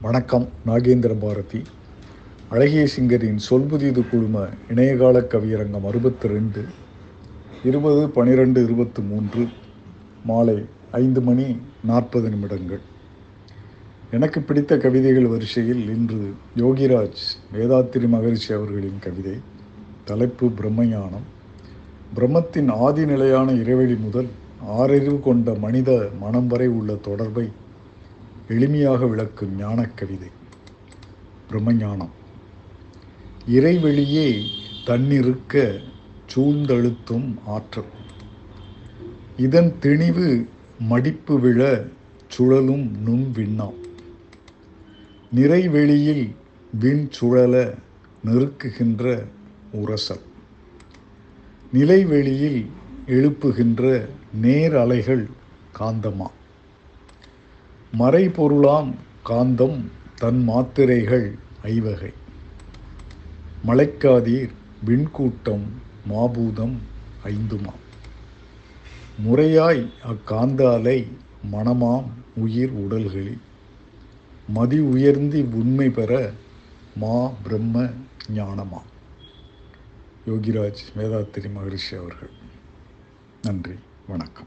வணக்கம் நாகேந்திர பாரதி. அழகிய சிங்கரின் சொல்புதிது குழும இணையகால கவியரங்கம் அறுபத்தி ரெண்டு இருபது பனிரெண்டு இருபத்தி மூன்று மாலை ஐந்து மணி நாற்பது நிமிடங்கள். எனக்கு பிடித்த கவிதைகள் வரிசையில் இன்று யோகிராஜ் வேதாத்திரி மகரிஷி அவர்களின் கவிதை தலைப்பு பிரம்மஞானம். பிரம்மத்தின் ஆதி நிலையான இறைவெளி முதல் ஆறறிவு கொண்ட மனித மனம் வரை உள்ள தொடர்பை எளிமையாக விளக்கும் ஞானக் கவிதை பிரம்மஞானம். இறைவெளியே தன்னிருக்க சூழ்ந்தழுத்தும் ஆற்றல். இதன் திணிவு மடிப்பு விழ சுழலும் நுண் விண்ணாம் நிறைவெளியில் விண் சுழல நெருக்குகின்ற உரசல். நிலைவெளியில் எழுப்புகின்ற நேர் அலைகள் காந்தமா. மறைபொருளாம் காந்தம் தன் மாத்திரைகள் ஐவகை. மலைக்காதீர் விண்கூட்டம் மாபூதம் ஐந்துமாம். முறையாய் அக்காந்த அலை மனமாம் உயிர் உடல்களில் மதி உயர்ந்தி உண்மை பெற மா பிரம்ம ஞானமா யோகிராஜ் வேதாத்திரி மகரிஷி அவர்கள். நன்றி. வணக்கம்.